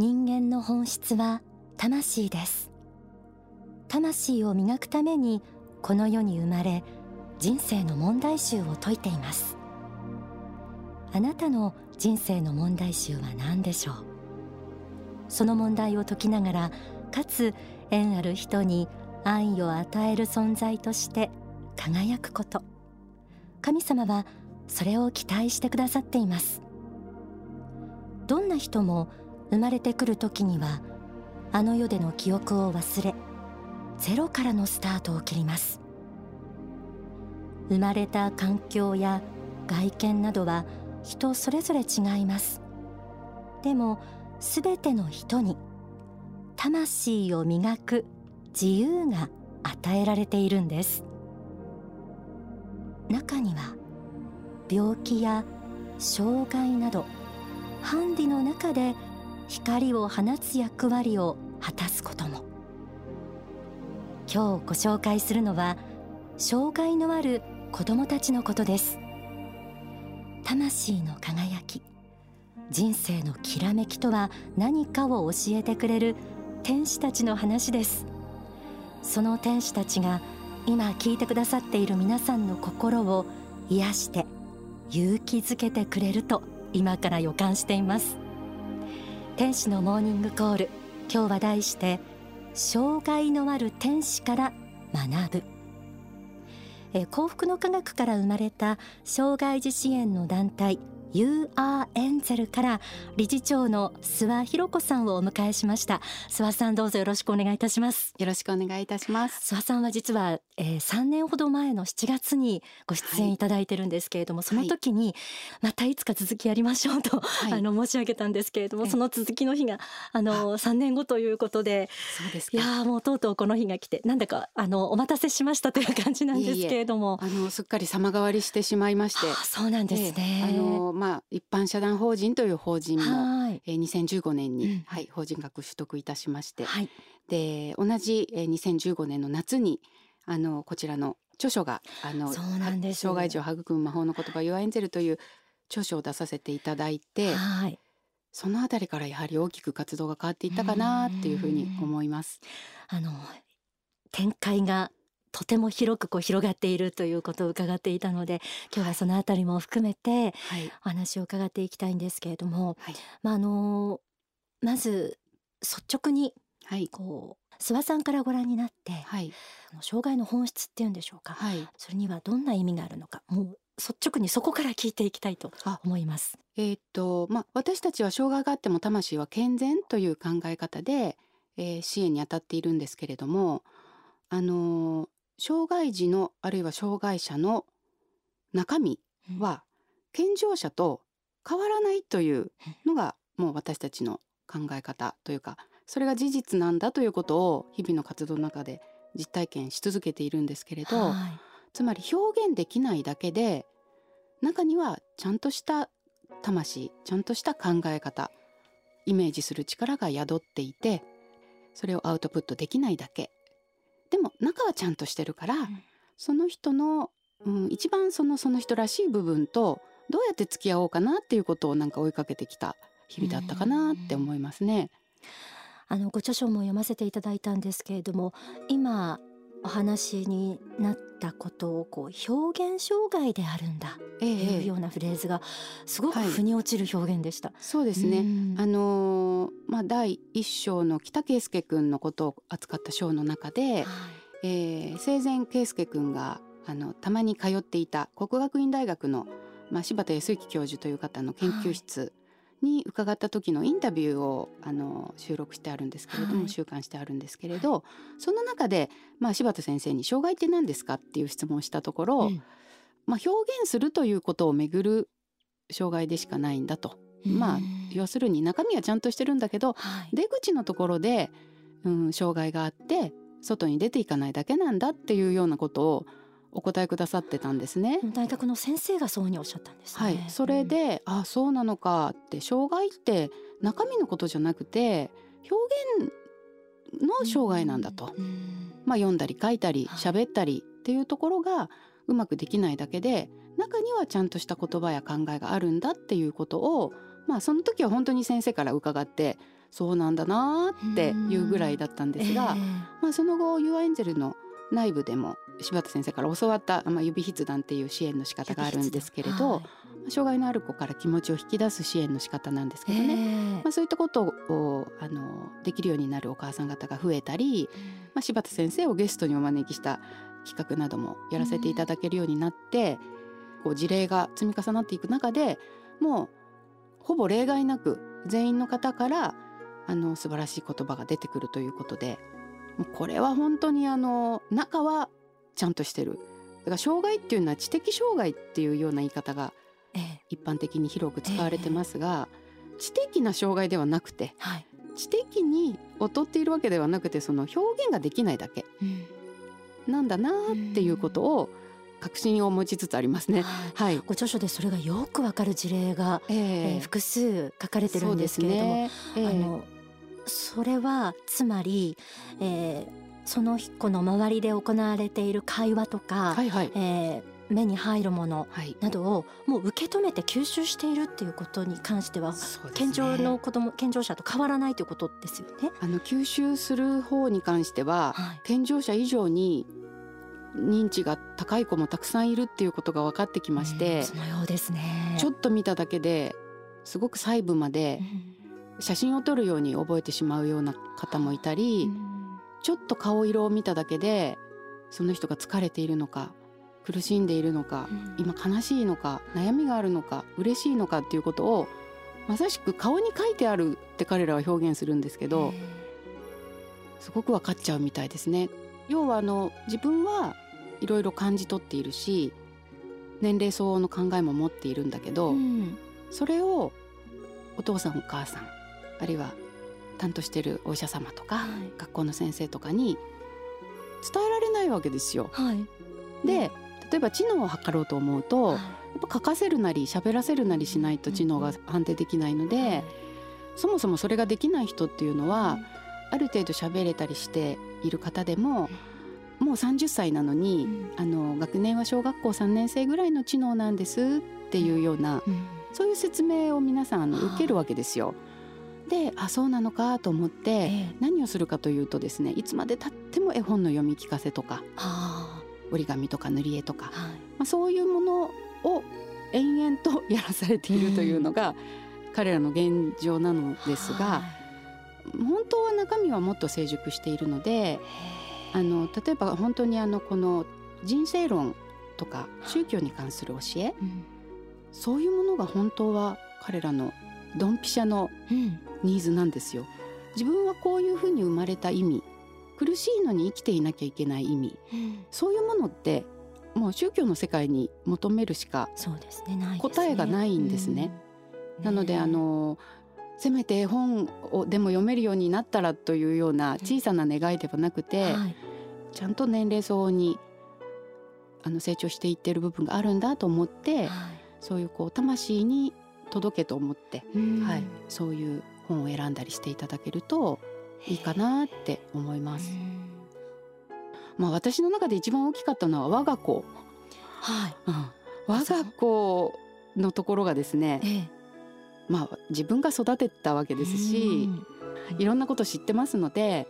人間の本質は魂です。魂を磨くためにこの世に生まれ人生の問題集を解いています。あなたの人生の問題集は何でしょう？その問題を解きながらかつ縁ある人に愛を与える存在として輝くこと。神様はそれを期待してくださっています。どんな人も生まれてくる時にはあの世での記憶を忘れゼロからのスタートを切ります。生まれた環境や外見などは人それぞれ違います。でもすべての人に魂を磨く自由が与えられているんです。中には病気や障害などハンディの中で光を放つ役割を果たすことも。今日ご紹介するのは障害のある子供たちのことです。魂の輝き人生のきらめきとは何かを教えてくれる天使たちの話です。その天使たちが今聞いてくださっている皆さんの心を癒して勇気づけてくれると今から予感しています。天使のモーニングコール。今日は題して障害のある天使から学ぶ。え幸福の科学から生まれた障害児支援の団体 You are エンゼルから理事長の諏訪博子さんをお迎えしました。諏訪さんどうぞよろしくお願いいたします。よろしくお願いいたします。諏訪さんは実は、えー、3年ほど前の7月にご出演いただいてるんですけれども、はい、その時にまたいつか続きやりましょうと、はい、あの申し上げたんですけれども、その続きの日があの3年後ということでそうですいやもうとうとうこの日が来てなんだかあのお待たせしましたという感じなんですけれども。あのすっかり様変わりしてしまいまして。そうなんですね、えー、あのまあ一般社団法人という法人も、はい。えー、2015年に、うん、はい、法人格取得いたしまして、はい、で同じ、えー、2015年の夏にあのこちらの著書があの障害児を育む魔法の言葉「ユアエンゼル」という著書を出させていただいて、はい、そのあたりからやはり大きく活動が変わっていったかなっていうふうに思います。あの展開がとても広くこう広がっているということを伺っていたので今日はそのあたりも含めてお話を伺っていきたいんですけれども、はい、まああのまず率直にこう、諏訪さんからご覧になって、はい、障害の本質っていうんでしょうか、はい、それにはどんな意味があるのかもう率直にそこから聞いていきたいと思います。えー、っとまあ私たちは障害があっても魂は健全という考え方で、えー、支援に当たっているんですけれども、あの障害児のあるいは障害者の中身は健常者と変わらないというのがもう私たちの考え方というかそれが事実なんだということを日々の活動の中で実体験し続けているんですけれど、はい、つまり表現できないだけで中にはちゃんとした魂ちゃんとした考え方イメージする力が宿っていてそれをアウトプットできないだけでも中はちゃんとしてるから、うん、その人の、うん、一番そのその人らしい部分とどうやって付き合おうかなっていうことをなんか追いかけてきた日々だったかなって思いますね。あのご著書も読ませていただいたんですけれども今お話になったことをこう表現障害であるんだ。というようなフレーズがすごく腑に落ちる表現でした。はい、そうですね。あのー、まあ第一章の北圭介君のことを扱った章の中で、はい、えー、生前圭介君があのたまに通っていた国学院大学のまあ、柴田康之教授という方の研究室に伺った時のインタビューをあの収録してあるんですけれども、はい、収監してあるんですけれど、はい、その中で、まあ、柴田先生に「障害って何ですか?」っていう質問をしたところ、うん、まあ、表現するということをめぐる障害でしかないんだと。まあ要するに中身はちゃんとしてるんだけど、はい、出口のところで、うん、障害があって外に出ていかないだけなんだっていうようなことをお答えくださってたんですね。大学の先生がそうにおっしゃったんです、ね、はい、それで、うん、あそうなのかって障害って中身のことじゃなくて表現の障害なんだと、うん、まあ読んだり書いたり喋ったりっていうところがうまくできないだけで中にはちゃんとした言葉や考えがあるんだっていうことをまあその時は本当に先生から伺ってそうなんだなっていうぐらいだったんですが、ええ。まあ、その後 u アエンゼルの内部でも柴田先生から教わった、まあ、指筆談っていう支援の仕方があるんですけれど、はい障害のある子から気持ちを引き出す支援の仕方なんですけどね、え。まあ、そういったことをあのできるようになるお母さん方が増えたり、まあ、柴田先生をゲストにお招きした企画などもやらせていただけるようになって、こう事例が積み重なっていく中でもうほぼ例外なく全員の方からあの素晴らしい言葉が出てくるということでこれは本当にあの中はちゃんとしてる。だから障害っていうのは知的障害っていうような言い方がええ。一般的に広く使われてますが、知的な障害ではなくてはい。知的に劣っているわけではなくてその表現ができないだけうん。なんだなっていうことを確信を持ちつつありますね。はい。はい、ご著書でそれがよくわかる事例が、ええ。ー複数書かれてるんですけれども、ね。ええ。あのそれはつまり、えーその子の周りで行われている会話とか、はいはい。えー目に入るものはい。などをもう受け止めて吸収しているっていうことに関してはね。健常の子供健常者と変わらないということですよね。あの吸収する方に関してははい。健常者以上に認知が高い子もたくさんいるっていうことが分かってきまして、うんそのようですね。ちょっと見ただけですごく細部までうん写真を撮るように覚えてしまうような方もいたり、うん。ちょっと顔色を見ただけでその人が疲れているのか苦しんでいるのか今悲しいのか悩みがあるのか嬉しいのかっていうことをまさしく顔に書いてあるって彼らは表現するんですけどすごく分かっちゃうみたいですね。要はあの自分はいろいろ感じ取っているし年齢相応の考えも持っているんだけど、うん。それをお父さんお母さんあるいは担当してるお医者様とか、はい。学校の先生とかに伝えられないわけですよ。はい。で例えば知能を測ろうと思うと、やっぱ書かせるなり喋らせるなりしないと知能が判定できないので、そもそもそれができない人っていうのは、ある程度喋れたりしている方でも、もう30歳なのに、あの学年は小学校3年生ぐらいの知能なんですっていうような、うん。そういう説明を皆さん受けるわけですよ。であそうなのかと思って、ええ。何をするかというとですねいつまでたっても絵本の読み聞かせとかあ折り紙とか塗り絵とか、あはい。まあ、そういうものを延々とやらされているというのが、彼らの現状なのですがは本当は中身はもっと成熟しているのでいあの例えば本当にあのこの人生論とか宗教に関する教えうん。そういうものが本当は彼らのドンピシャのうん。ニーズなんですよ。自分はこういうふうに生まれた意味。苦しいのに生きていなきゃいけない意味。うん。そういうものってもう宗教の世界に求めるしか答えがないんですね。うん。なのであのせめて絵本をでも読めるようになったらというような小さな願いではなくて、はい。ちゃんと年齢相応にあの成長していってる部分があるんだと思ってはい。そういうこう魂に届けと思って、うん。はい、そういう本を選んだりしていただけるといいかなって思います。うんまあ私の中で一番大きかったのは我が子、はい。うん。我が子のところがですね、ええ。まあ自分が育てたわけですし、いろんなこと知ってますので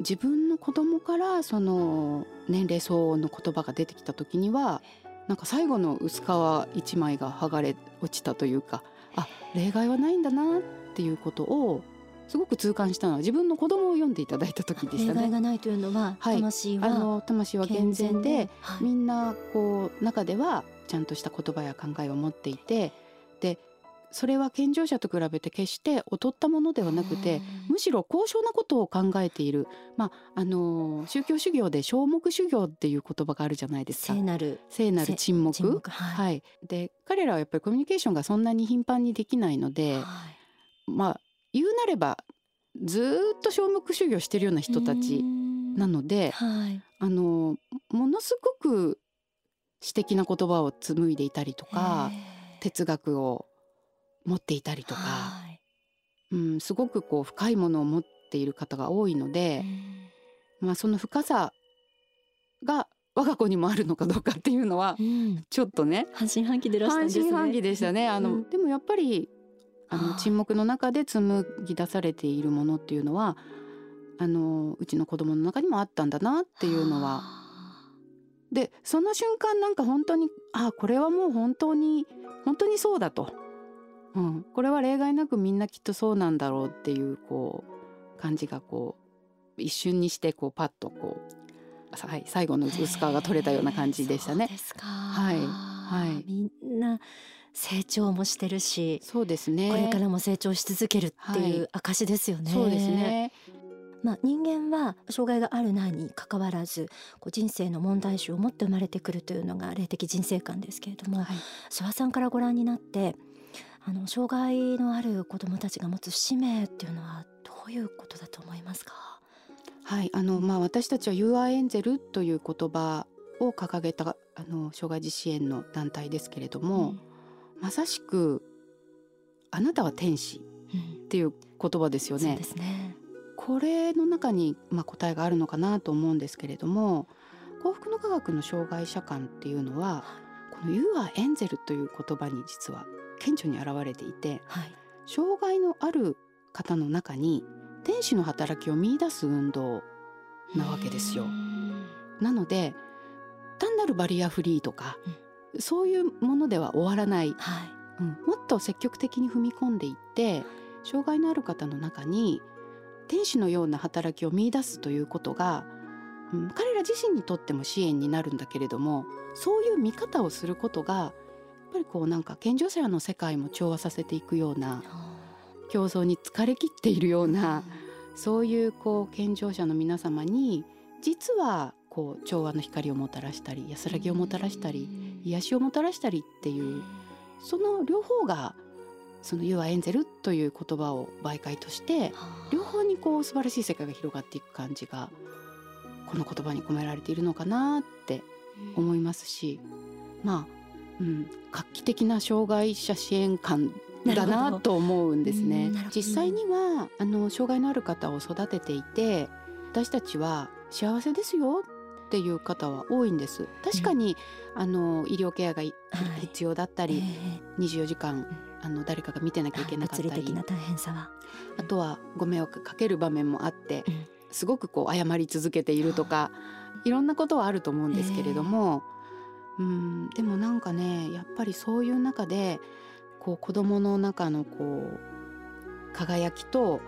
自分の子供からその年齢相応の言葉が出てきた時にはなんか最後の薄皮一枚が剥がれ落ちたというかあ例外はないんだなっていうことをすごく痛感したのは自分の子供を読んでいただいた時でし例たね。外がないというのは、はい魂はあの魂は健全ではいみんなこう中ではちゃんとした言葉や考えを持っていてでそれは健常者と比べて決して劣ったものではなくてむしろ高尚なことを考えている、まああの宗教修行で小目修行っていう言葉があるじゃないですか。聖なる。聖なる沈黙。はい。はい、で彼らはやっぱりコミュニケーションがそんなに頻繁にできないので、はい。まあ言うなればずーっと小目修行してるような人たちなので、はい。あのものすごく詩的な言葉を紡いでいたりとか哲学を持っていたりとか、はい。うん、すごくこう深いものを持っている方が多いので、まあ、その深さが我が子にもあるのかどうかっていうのはうん。ちょっとね半信半疑でらしたん半ですね。信半疑でしたね。あの、うん。でもやっぱりあの沈黙の中で紡ぎ出されているものっていうのはあのうちの子供の中にもあったんだなっていうのは。でその瞬間なんか本当にあこれはもう本当に本当にそうだと、うん、これは例外なくみんなきっとそうなんだろうっていうこう感じがこう一瞬にしてこうパッとこう、はい、最後の薄皮が取れたような感じでしたね。はい、はい、みんな成長もしてるしそうですね。これからも成長し続けるっていう証ですよね。はい、そうですね。まあ、人間は障害があるないにかかわらずこう人生の問題集を持って生まれてくるというのが霊的人生観ですけれども、はい、諏訪さんからご覧になってあの障害のある子どもたちが持つ使命っていうのはどういうことだと思いますか？はいあのまあ、私たちは You are Angel という言葉を掲げたあの障害児支援の団体ですけれども、うん、まさしく「あなたは天使」っていう言葉ですよね。うん、そうですね。これの中に、まあ、答えがあるのかなと思うんですけれども幸福の科学の障害者観っていうのはこの「You are Angel」という言葉に実は顕著に現れていて、はい、障害のある方の中に天使の働きを見出す運動なわけですよ。なので単なるバリアフリーとか、うん、そういうものでは終わらない、はい、うん、もっと積極的に踏み込んでいって障害のある方の中に天使のような働きを見出すということが、うん、彼ら自身にとっても支援になるんだけれどもそういう見方をすることがぱりこうなんか健常者の世界も調和させていくような競争に疲れきっているような、そういうこう健常者の皆様に実はこう調和の光をもたらしたり安らぎをもたらしたり癒しをもたらしたりっていうその両方がその「You are Angel」という言葉を媒介として両方にこう素晴らしい世界が広がっていく感じがこの言葉に込められているのかなって思いますしまあ、うん、画期的な障害者支援官だなと思うんですね。実際にはあの障害のある方を育てていて私たちは幸せですよっていう方は多いんです。確かに、うん、あの医療ケアが必要だったり、はい、24時間あの誰かが見てなきゃいけなかったり。的な大変さは、あとはご迷惑かける場面もあって、うん、すごくこう謝り続けているとかいろんなことはあると思うんですけれども、うんでもなんかねやっぱりそういう中でこう子どもの中のこう輝きと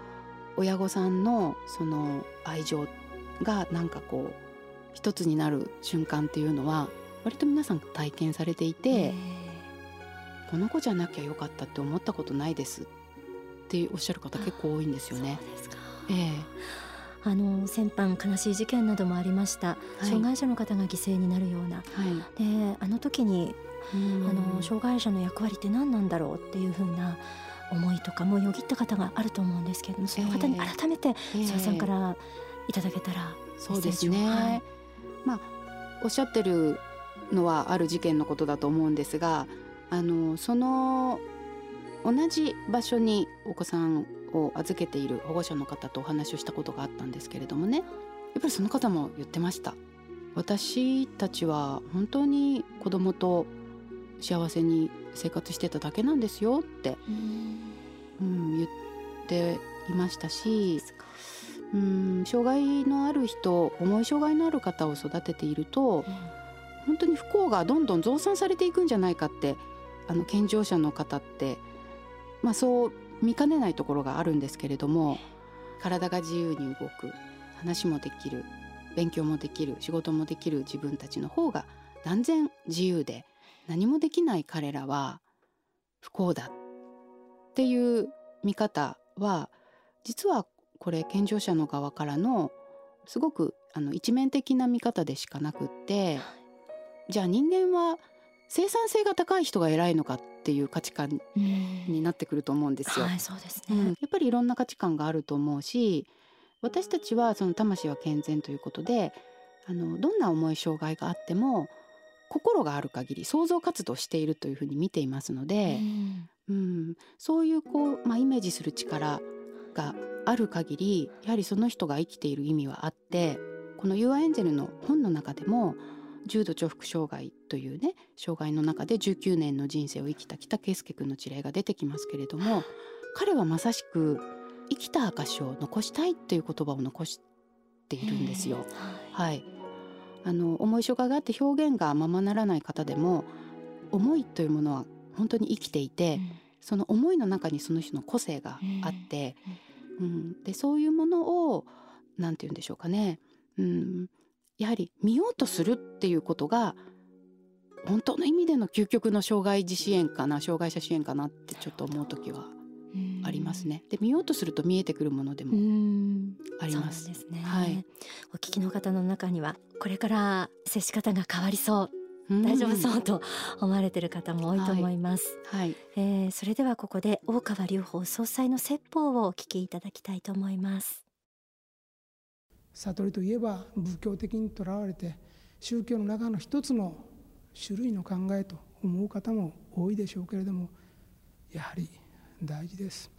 親御さんのその愛情がなんかこう一つになる瞬間っていうのは割と皆さん体験されていて。この子じゃなきゃよかったって思ったことないですっておっしゃる方結構多いんですよね。ええあの先般悲しい事件などもありました、はい、障害者の方が犠牲になるような、はい、であの時にあの障害者の役割って何なんだろうっていうふうな思いとかもよぎった方があると思うんですけれどもその方に改めて諏訪さんからいただけたら、そうですね、はい、まあおっしゃってるのはある事件のことだと思うんですがあのその同じ場所にお子さんを預けている保護者の方とお話をしたことがあったんですけれどもね。やっぱりその方も言ってました私たちは本当に子供と幸せに生活してただけなんですよって、うん、言っていましたしうん障害のある人重い障害のある方を育てていると、本当に不幸がどんどん増産されていくんじゃないかってあの健常者の方って、まあ、そう見かねないところがあるんですけれども体が自由に動く話もできる勉強もできる仕事もできる自分たちの方が断然自由で何もできない彼らは不幸だっていう見方は実はこれ健常者の側からのすごくあの一面的な見方でしかなくってじゃあ人間は生産性が高い人が偉いのかっていう価値観になってくると思うんですよ。はい、そうですね、うん、やっぱりいろんな価値観があると思うし私たちはその魂は健全ということであのどんな重い障害があっても心がある限り創造活動しているというふうに見ていますので、うん、うん、そういうこう、まあ、イメージする力がある限りやはりその人が生きている意味はあってこの「ユアエンジェル」の本の中でも重度重複障害というね障害の中で19年の人生を生きた北圭介君の事例が出てきますけれども彼はまさしく生きた証を残したいっていう言葉を残しているんですよ。はい、あの重い障害があって表現がままならない方でも思いというものは本当に生きていて、うん、その思いの中にその人の個性があって、うん、うん、でそういうものを何て言うんでしょうかね、うん、やはり見ようとするっていうことが本当の意味での究極の障害児支援かな障害者支援かなってちょっと思う時はありますね。で見ようとすると見えてくるものでもあります。ですね。はい。お聞きの方の中にはこれから接し方が変わりそう。大丈夫そうと思われている方も多いと思います。はい、はい、えー、それではここで大川隆法総裁の説法をお聞きいただきたいと思います。悟りといえば仏教的にとらわれて宗教の中の一つの種類の考えと思う方も多いでしょうけれどもやはり大事です。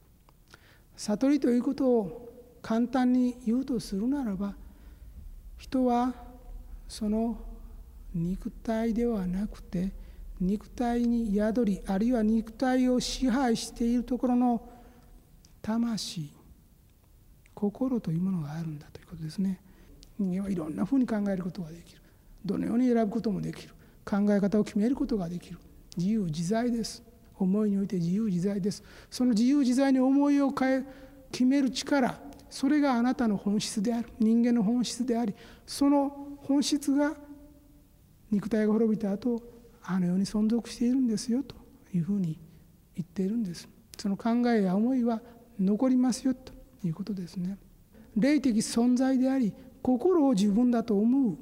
悟りということを簡単に言うとするならば人はその肉体ではなくて肉体に宿りあるいは肉体を支配しているところの魂心というものがあるんだということですね。人間はいろんなふうに考えることができる。どのように選ぶこともできる。考え方を決めることができる。自由自在です。思いにおいて自由自在です。その自由自在に思いを変え決める力。それがあなたの本質である。人間の本質であり。その本質が肉体が滅びた後あの世に存続しているんですよというふうに言っているんです。その考えや思いは残りますよと。いうことですね。霊的存在であり心を自分だと思う。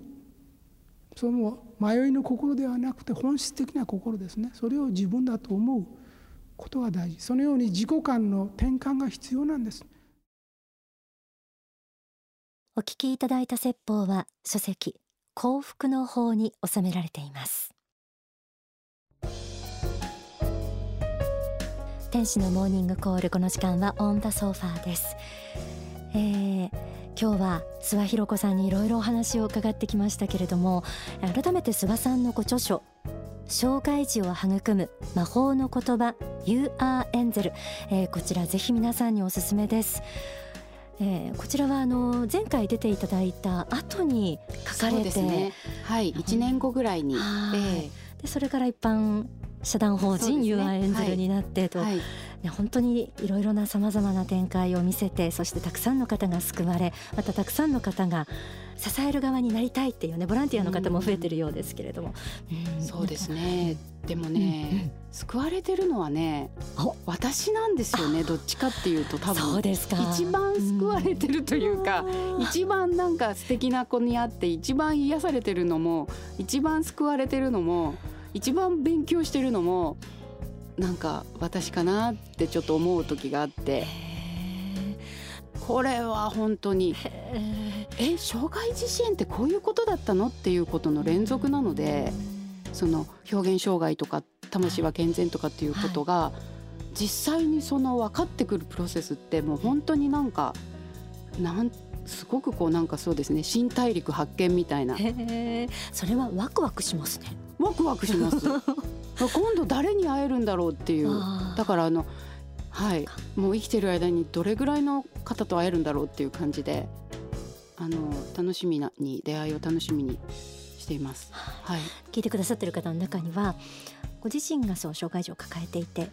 その迷いの心ではなくて本質的な心ですね。それを自分だと思う。ことが大事。そのように自己観の転換が必要なんです。お聞きいただいた説法は書籍幸福の法に収められています。天使のモーニングコールこの時間はオンダソファーです、えー今日は諏訪弘子さんにいろいろお話を伺ってきましたけれども改めて諏訪さんのご著書障害児を育む魔法の言葉 You are Angel、えー、こちらぜひ皆さんにおすすめです。えー、こちらはあの前回出ていただいた後に書かれて、ね、はい1年後ぐらいに、えー、でそれから一般社団法人 You are Angel になってと、はい。はい。ね、本当にいろいろなさまざまな展開を見せてそしてたくさんの方が救われまたたくさんの方が支える側になりたいっていうねボランティアの方も増えてるようですけれども、うん、そうですね。でもね、うんうん、救われてるのはね私なんですよねどっちかっていうと多分。そうですか。一番救われてるというか、うん、一番なんか素敵な子に会って一番癒されてるのも一番救われてるのも一番勉強してるのもなんか私かなってちょっと思う時があって。これは本当にえ障害児支援ってこういうことだったのっていうことの連続なのでその表現障害とか魂は健全とかっていうことが実際にその分かってくるプロセスってもう本当になんかなんすごくこうなんかそうですね新大陸発見みたいな。それはワクワクしますねワクワクします。今度誰に会えるんだろうっていう。だからあのはい。もう生きてる間にどれぐらいの方と会えるんだろうっていう感じであの楽しみなに出会いを楽しみにしています、はい、聞いてくださってる方の中にはご自身がそう障害児を抱えていて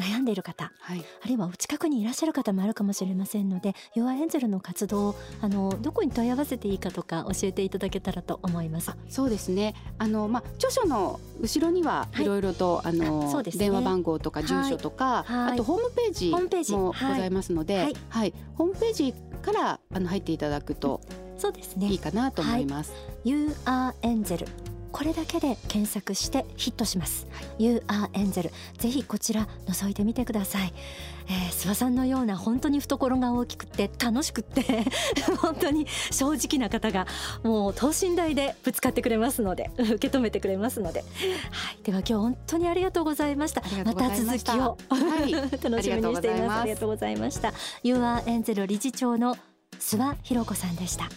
悩んでいる方、はい、あるいはお近くにいらっしゃる方もあるかもしれませんのでヨアエンゼルの活動あのどこに問い合わせていいかとか教えていただけたらと思います。そうですね。あの、まあ、著書の後ろにはい。ろいろと、はい、あの、ね、電話番号とか住所とか、はい、あとホームページもございますので、はい、はい、ホームページからあの入っていただくとそうですね。いいかなと思います。You are Angel これだけで検索してヒットします、はい、You are Angel ぜひこちら覗いてみてください、えー、諏訪さんのような本当に懐が大きくて楽しくって 本当に正直な方がもう等身大でぶつかってくれますので受け止めてくれますので、はい、では今日本当にありがとうございました。また。続きを、はい、楽しみにしています。ありがとうございました。You are Angel 理事長の諏訪博子さんでした